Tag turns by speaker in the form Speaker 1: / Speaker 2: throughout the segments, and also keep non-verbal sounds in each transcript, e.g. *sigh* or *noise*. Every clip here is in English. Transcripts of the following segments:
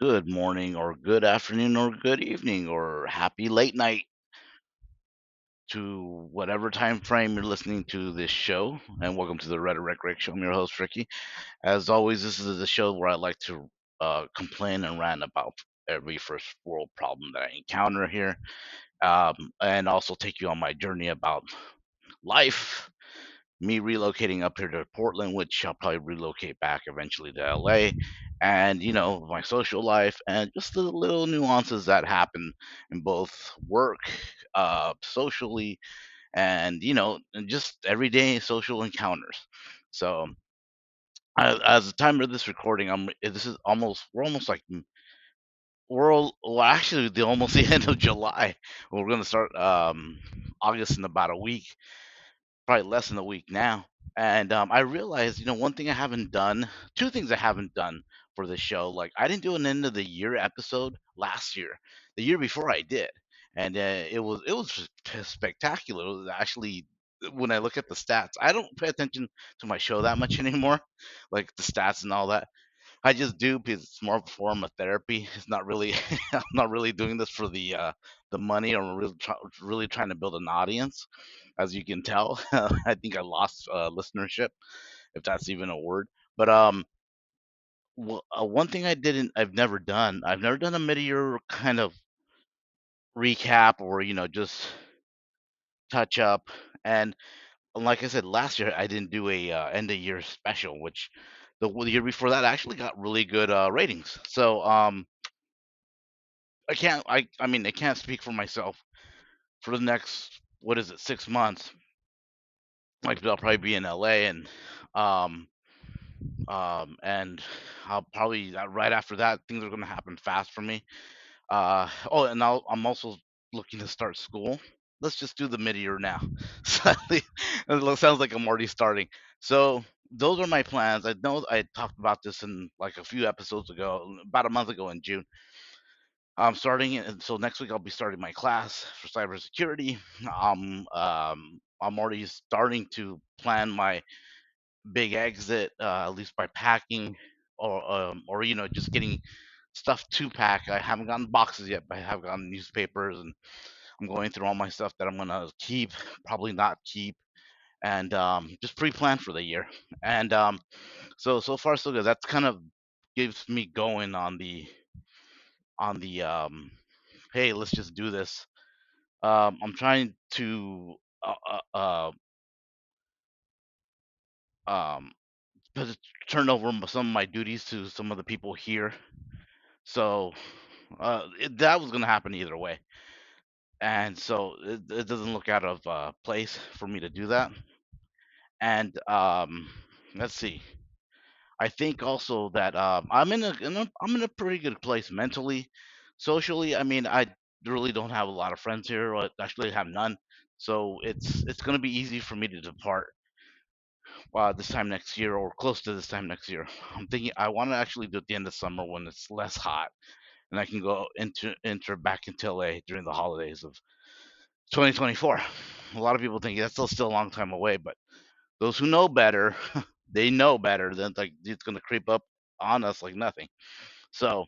Speaker 1: good morning, or good afternoon, or good evening, or happy late night to whatever time frame you're listening to this show. And welcome to the Rhetoric Rick Show. I'm your host, Ricky. As always, this is the show where I like to uh, complain and rant about every first world problem that I encounter here, um, and also take you on my journey about life, me relocating up here to Portland, which I'll probably relocate back eventually to LA, and you know my social life and just the little nuances that happen in both work, uh, socially, and you know and just everyday social encounters. So as, as the time of this recording, I'm this is almost we're almost like we're all, well actually the almost *laughs* the end of July. We're gonna start um August in about a week probably less than a week now. And um, I realized, you know, one thing I haven't done, two things I haven't done for this show. Like, I didn't do an end of the year episode last year. The year before I did, and uh, it was it was spectacular. It was actually when I look at the stats, I don't pay attention to my show that much *laughs* anymore, like the stats and all that. I just do because it's more of a form of therapy. It's not really, *laughs* I'm not really doing this for the uh, the money. or really, try, really trying to build an audience, as you can tell. *laughs* I think I lost uh, listenership, if that's even a word. But um, well, uh, one thing I didn't, I've never done, I've never done a mid-year kind of recap or you know just touch up. And like I said, last year I didn't do a uh, end of year special, which the, the year before that actually got really good uh, ratings. So um, I can't, I, I mean, I can't speak for myself for the next what is it, six months. Like I'll probably be in LA and um, um, and I'll probably uh, right after that things are gonna happen fast for me. Uh, oh, and I'll, I'm also looking to start school. Let's just do the mid-year now. *laughs* So it sounds like I'm already starting. So those are my plans. I know I talked about this in like a few episodes ago, about a month ago in June. I'm starting so next week I'll be starting my class for cybersecurity. Um, um, I'm already starting to plan my big exit, uh, at least by packing or um, or you know just getting stuff to pack. I haven't gotten boxes yet, but I have gotten newspapers, and I'm going through all my stuff that I'm gonna keep, probably not keep, and um, just pre-plan for the year. And um, so so far so good. That's kind of gives me going on the on the um, hey, let's just do this. Um, I'm trying to uh, uh, uh, um, turn over some of my duties to some of the people here. So uh, it, that was going to happen either way. And so it, it doesn't look out of uh, place for me to do that. And um, let's see. I think also that um, I'm in a, in a I'm in a pretty good place mentally, socially. I mean, I really don't have a lot of friends here, or actually have none. So it's it's going to be easy for me to depart uh, this time next year or close to this time next year. I'm thinking I want to actually do it at the end of summer when it's less hot and I can go into enter back into LA during the holidays of 2024. A lot of people think that's still still a long time away, but those who know better, *laughs* they know better than like it's going to creep up on us like nothing. So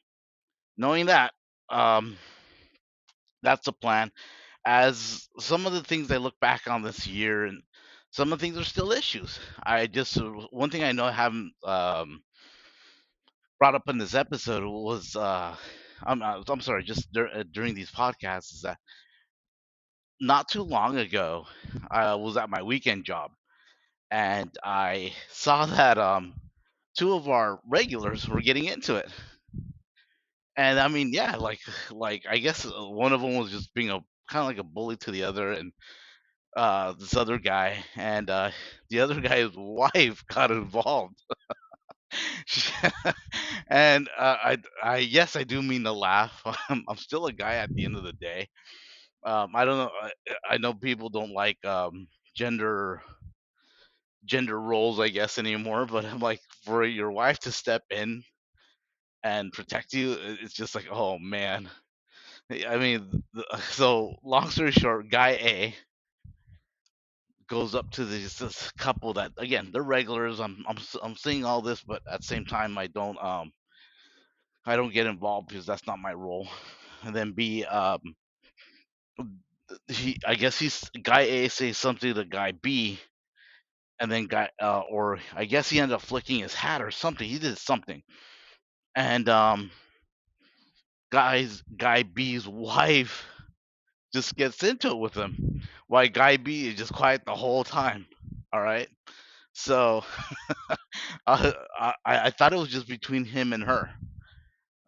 Speaker 1: knowing that, um, that's the plan. As some of the things I look back on this year and some of the things are still issues. I just uh, one thing I know I haven't um, brought up in this episode was uh, I'm uh, I'm sorry, just dur- uh, during these podcasts is that not too long ago I was at my weekend job and I saw that um two of our regulars were getting into it. And I mean, yeah, like like I guess uh, one of them was just being a kind of like a bully to the other and uh this other guy and uh the other guy's *laughs* wife got involved *laughs* and uh, I, I, yes, I do mean to laugh. *laughs* I'm, I'm still a guy at the end of the day. Um, I don't know. I, I know people don't like um, gender gender roles, I guess, anymore. But I'm like, for your wife to step in and protect you, it's just like, oh man. I mean, *laughs* so long story short, guy A goes up to this, this couple that again they're regulars. I'm I'm I'm seeing all this, but at the same time I don't um I don't get involved because that's not my role. And then B, um, he I guess he's guy A says something to guy B, and then guy uh, or I guess he ended up flicking his hat or something. He did something, and um, guys guy B's wife just gets into it with him, Why guy B is just quiet the whole time. All right, so *laughs* uh, I I thought it was just between him and her.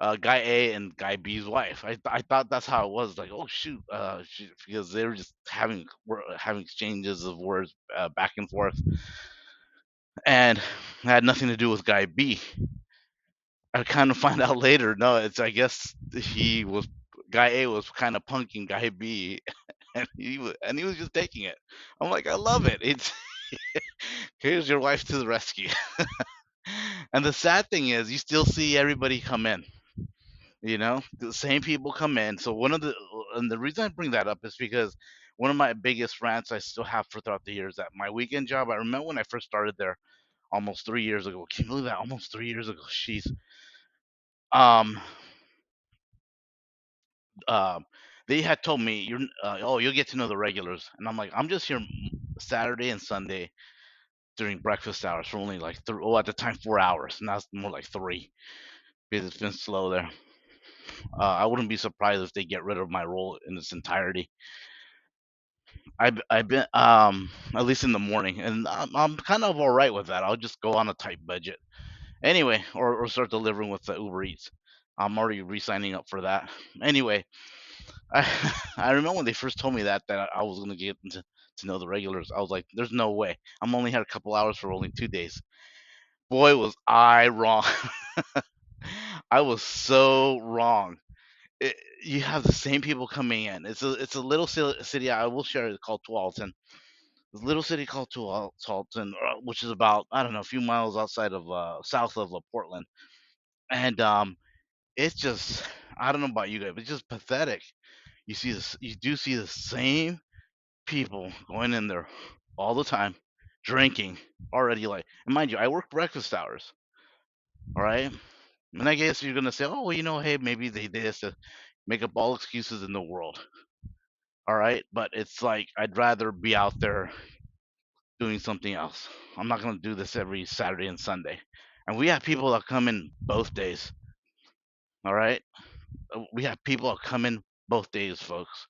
Speaker 1: Uh, guy A and guy B's wife. I I thought that's how it was. Like, oh shoot, uh, she, because they were just having having exchanges of words uh, back and forth, and had nothing to do with guy B. I kind of find *laughs* out later. No, it's I guess he was guy A was kind of punking guy B, *laughs* and he was and he was just taking it. I'm like, I love it. It's *laughs* here's your wife to the rescue. and the sad thing is, you still see everybody come in You know, the same people come in. So one of the and the reason I bring that up is because one of my biggest rants I still have for throughout the years that my weekend job. I remember when I first started there almost three years ago. Can you believe that? Almost three years ago. Jeez. Um. Um. They had told me you're. Uh, oh, you'll get to know the regulars, and I'm like, I'm just here Saturday and Sunday during breakfast hours for only like three. Oh, at the time four hours. Now it's more like three because it's been slow there. Uh, I wouldn't be surprised if they get rid of my role in its entirety. I've I've been um at least in the morning, and I'm I'm kind of all right with that. I'll just go on a tight budget anyway, or, or start delivering with the Uber Eats. I'm already re-signing up for that. Anyway, I *laughs* I remember when they first told me that that I was gonna get to know the regulars. I was like, "There's no way. I'm only had a couple hours for only two days." Boy, was I wrong. *laughs* I was so wrong. It, you have the same people coming in. It's a it's a little city. I will share it called Tualatin this little city called Tual- Tualatin, uh, which is about I don't know a few miles outside of uh, south of uh, Portland, and um, it's just I don't know about you guys, but it's just pathetic. You see this, you do see the same people going in there all the time, drinking already. Like, and mind you, I work breakfast hours. All right, and I guess you're gonna say, oh, you know, hey, maybe they did this to make up all excuses in the world. All right, but it's like I'd rather be out there doing something else. I'm not to do this every Saturday and Sunday. And we have people that come in both days. All right. Uh, We have people that come in both days, folks.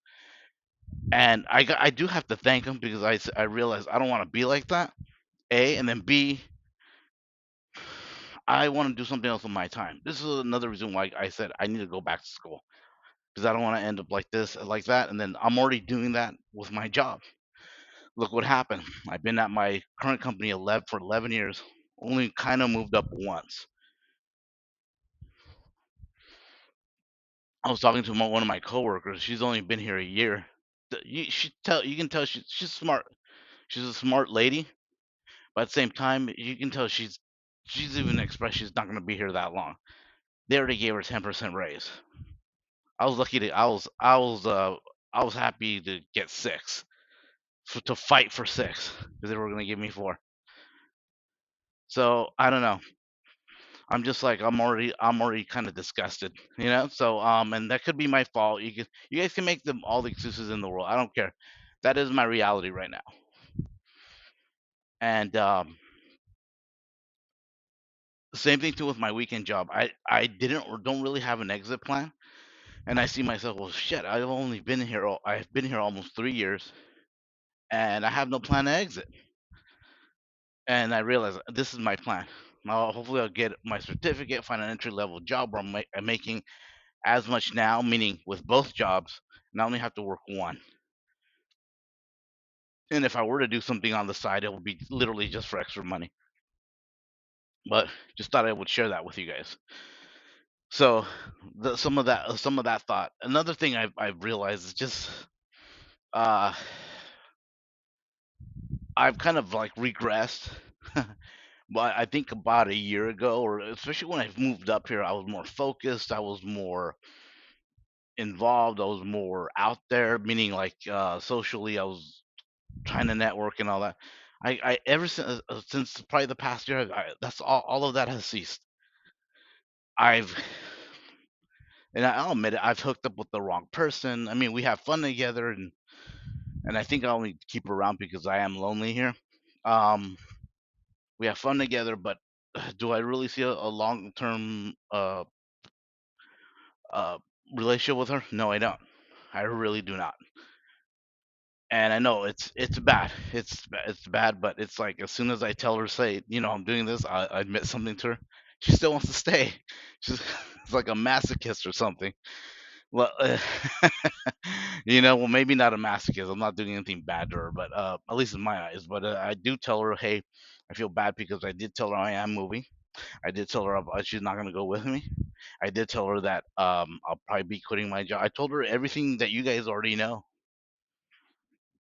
Speaker 1: And I, I do have to thank them because I I realize I don't want to be like that. A. And then B, I want to do something else with my time. This is another reason why I said I need to go back to school because I don't want to end up like this, like that. And then I'm already doing that with my job. Look what happened. I've been at my current company 11 for 11 years, only kind of moved up once I was talking to my, one of my coworkers. She's only been here a year. You she tell you can tell she's she's smart. She's a smart lady, but at the same time, you can tell she's she's even expressed she's not going to be here that long. They already gave her ten percent raise. I was lucky to I was I was uh I was happy to get six for, to fight for six because they were going to give me four. So I don't know. I'm just like I'm already I'm already kind of disgusted, you know. So um, and that could be my fault. You can you guys can make them all the excuses in the world. I don't care. That is my reality right now. And um, same thing too with my weekend job. I I didn't or don't really have an exit plan, and I see myself. Well, shit. I've only been here. I've been here almost three years, and I have no plan to exit. And I realize this is my plan. Now, hopefully, I'll get my certificate, find an entry level job where I'm, ma- I'm making as much now, meaning with both jobs, and I only have to work one. And if I were to do something on the side, it would be literally just for extra money. But just thought I would share that with you guys. So the, some of that, some of that thought. Another thing I've I've realized is just uh, I've kind of like regressed. *laughs* but I think about a year ago, or especially when I moved up here, I was more focused. I was more involved. I was more out there, meaning like uh, socially, I was trying to network and all that. I, I ever since uh, since probably the past year, I, that's all. All of that has ceased. I've *sighs* And I'll admit it, I've hooked up with the wrong person. I mean, we have fun together, and and I think I only keep around because I am lonely here. Um, we have fun together, but *sighs* do I really see a, a long term uh, uh, relationship with her? No, I don't. I really do not. And I know it's it's bad. It's it's bad, but it's like as soon as I tell her, say, you know, I'm doing this, I, I admit something to her, she still wants to stay. *laughs* She's it's like a masochist or something. Well, uh, *laughs* you know, well, maybe not a masochist. I'm not doing anything bad to her, but uh, at least in my eyes. But uh, I do tell her, hey, I feel bad because I did tell her I am moving. I did tell her uh, she's not gonna go with me. I did tell her that um, I'll probably be quitting my job. I told her everything that you guys already know,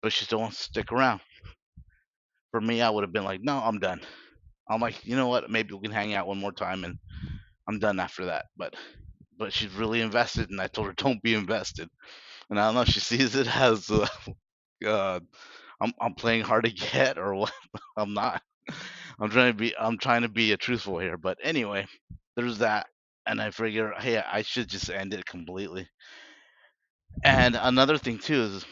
Speaker 1: but she still wants to stick around. For me, I would have been like, no, I'm done. I'm like, you know what? Maybe we can hang out one more time, and I'm done after that. But but she's really invested, and I told her don't be invested. And I don't know if she sees it as uh, *laughs* uh, I'm I'm playing hard to get or what. *laughs* I'm not. I'm trying to be I'm trying to be a truthful here. But anyway, there's that. And I figure, hey, I should just end it completely. And another thing too is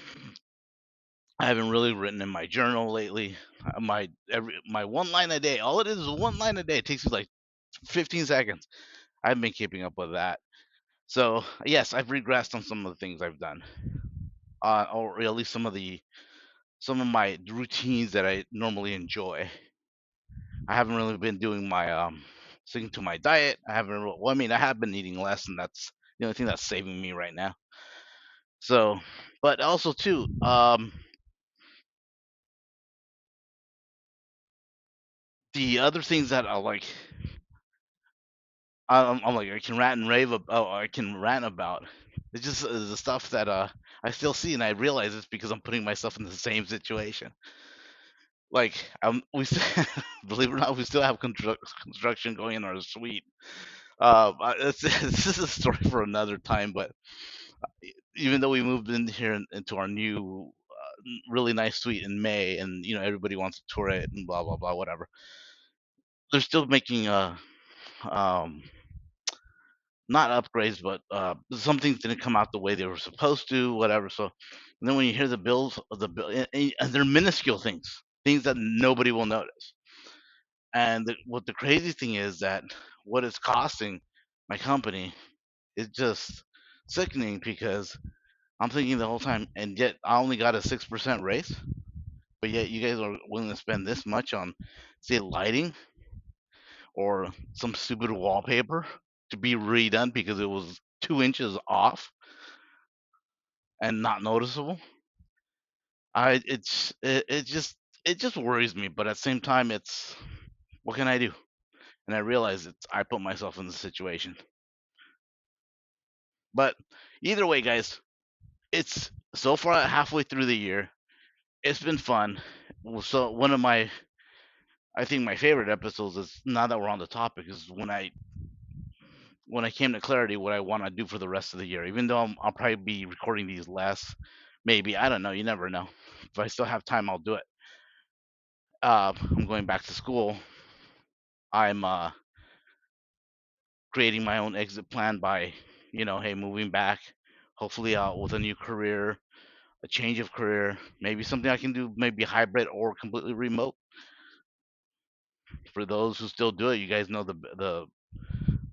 Speaker 1: I haven't really written in my journal lately. Uh, My every my one line a day. All it is is one line a day. It takes me like 15 seconds. I've been keeping up with that. So yes, I've regressed on some of the things I've done, uh, or at least some of the some of my routines that I normally enjoy. I haven't really been doing my um sticking to my diet. I haven't. Well, I mean, I have been eating less, and that's the only thing that's saving me right now. So, but also too, um, the other things that I like, I'm, I'm like I can rant and rave about. Oh, I can rant about. It's just uh, the stuff that uh I still see, and I realize it's because I'm putting myself in the same situation. Like um, we still, *laughs* believe it or not, we still have constru- construction going in our suite. Uh, it's, *laughs* this is a story for another time, but even though we moved in here into our new really nice suite in May, and you know everybody wants to tour it and blah blah blah whatever, they're still making uh um not upgrades, but uh some things didn't come out the way they were supposed to, whatever. So and then when you hear the bills the bill, and, and they're minuscule things, things that nobody will notice. And the, what the crazy thing is that what it's costing my company is just sickening because I'm thinking the whole time, and yet I only got a six percent raise, but yet you guys are willing to spend this much on, say, lighting or some stupid wallpaper to be redone because it was two inches off and not noticeable. I it's it, it just it just worries me, but at the same time, it's what can I do? And I realize it's I put myself in the situation. But either way, guys, it's so far halfway through the year. It's been fun. So one of my I think my favorite episodes is now that we're on the topic is when I when I came to clarity what I want to do for the rest of the year. Even though I'm, I'll probably be recording these less, maybe I don't know. You never know. If I still have time, I'll do it. Uh, I'm going back to school. I'm uh, creating my own exit plan by, you know, hey, moving back. Hopefully, uh, with a new career, a change of career, maybe something I can do, maybe hybrid or completely remote. For those who still do it, you guys know the the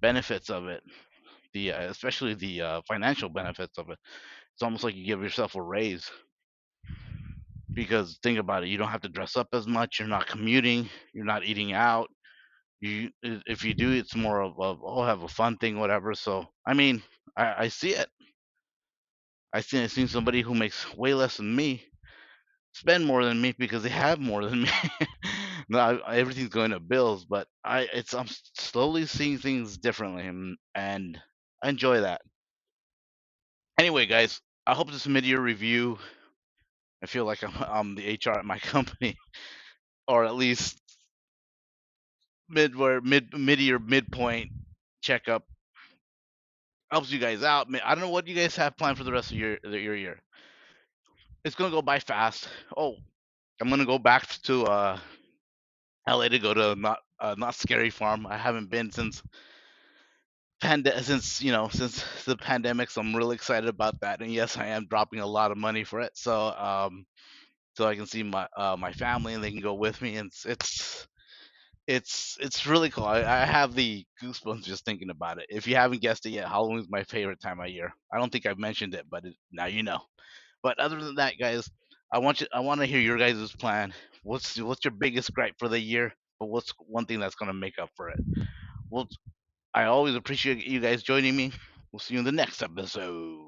Speaker 1: benefits of it. The uh, especially the uh, financial benefits of it. It's almost like you give yourself a raise because think about it, you don't have to dress up as much. You're not commuting. You're not eating out. You if you do, it's more of a oh have a fun thing, whatever. So I mean, I, I see it. I see I seen somebody who makes way less than me spend more than me because they have more than *laughs* me. now everything's going to bills, but I it's I'm slowly seeing things differently and, and I enjoy that. Anyway, guys, I hope this mid-year review. I feel like I'm *laughs* I'm the HR at my *laughs* company, or at least mid where mid mid-year midpoint checkup helps you guys out. I don't know what you guys have planned for the rest of your your year. It's gonna go by fast. Oh, I'm gonna go back to uh LA to go to not uh, Knott's Scary Farm. I haven't been since pand- since you know since the pandemic, so I'm really excited about that. And yes, I am dropping a lot of money for it, so um, so I can see my uh, my family and they can go with me. And it's it's it's it's really cool. I, I have the goosebumps just thinking about it. If you haven't guessed it yet, Halloween is my favorite time of year. I don't think I've mentioned it, but it, now you know. But other than that, guys, I want you I want to hear your guys' plan. What's what's your biggest gripe for the year? But what's one thing that's gonna make up for it? Well, I always appreciate you guys joining me. We'll see you in the next episode.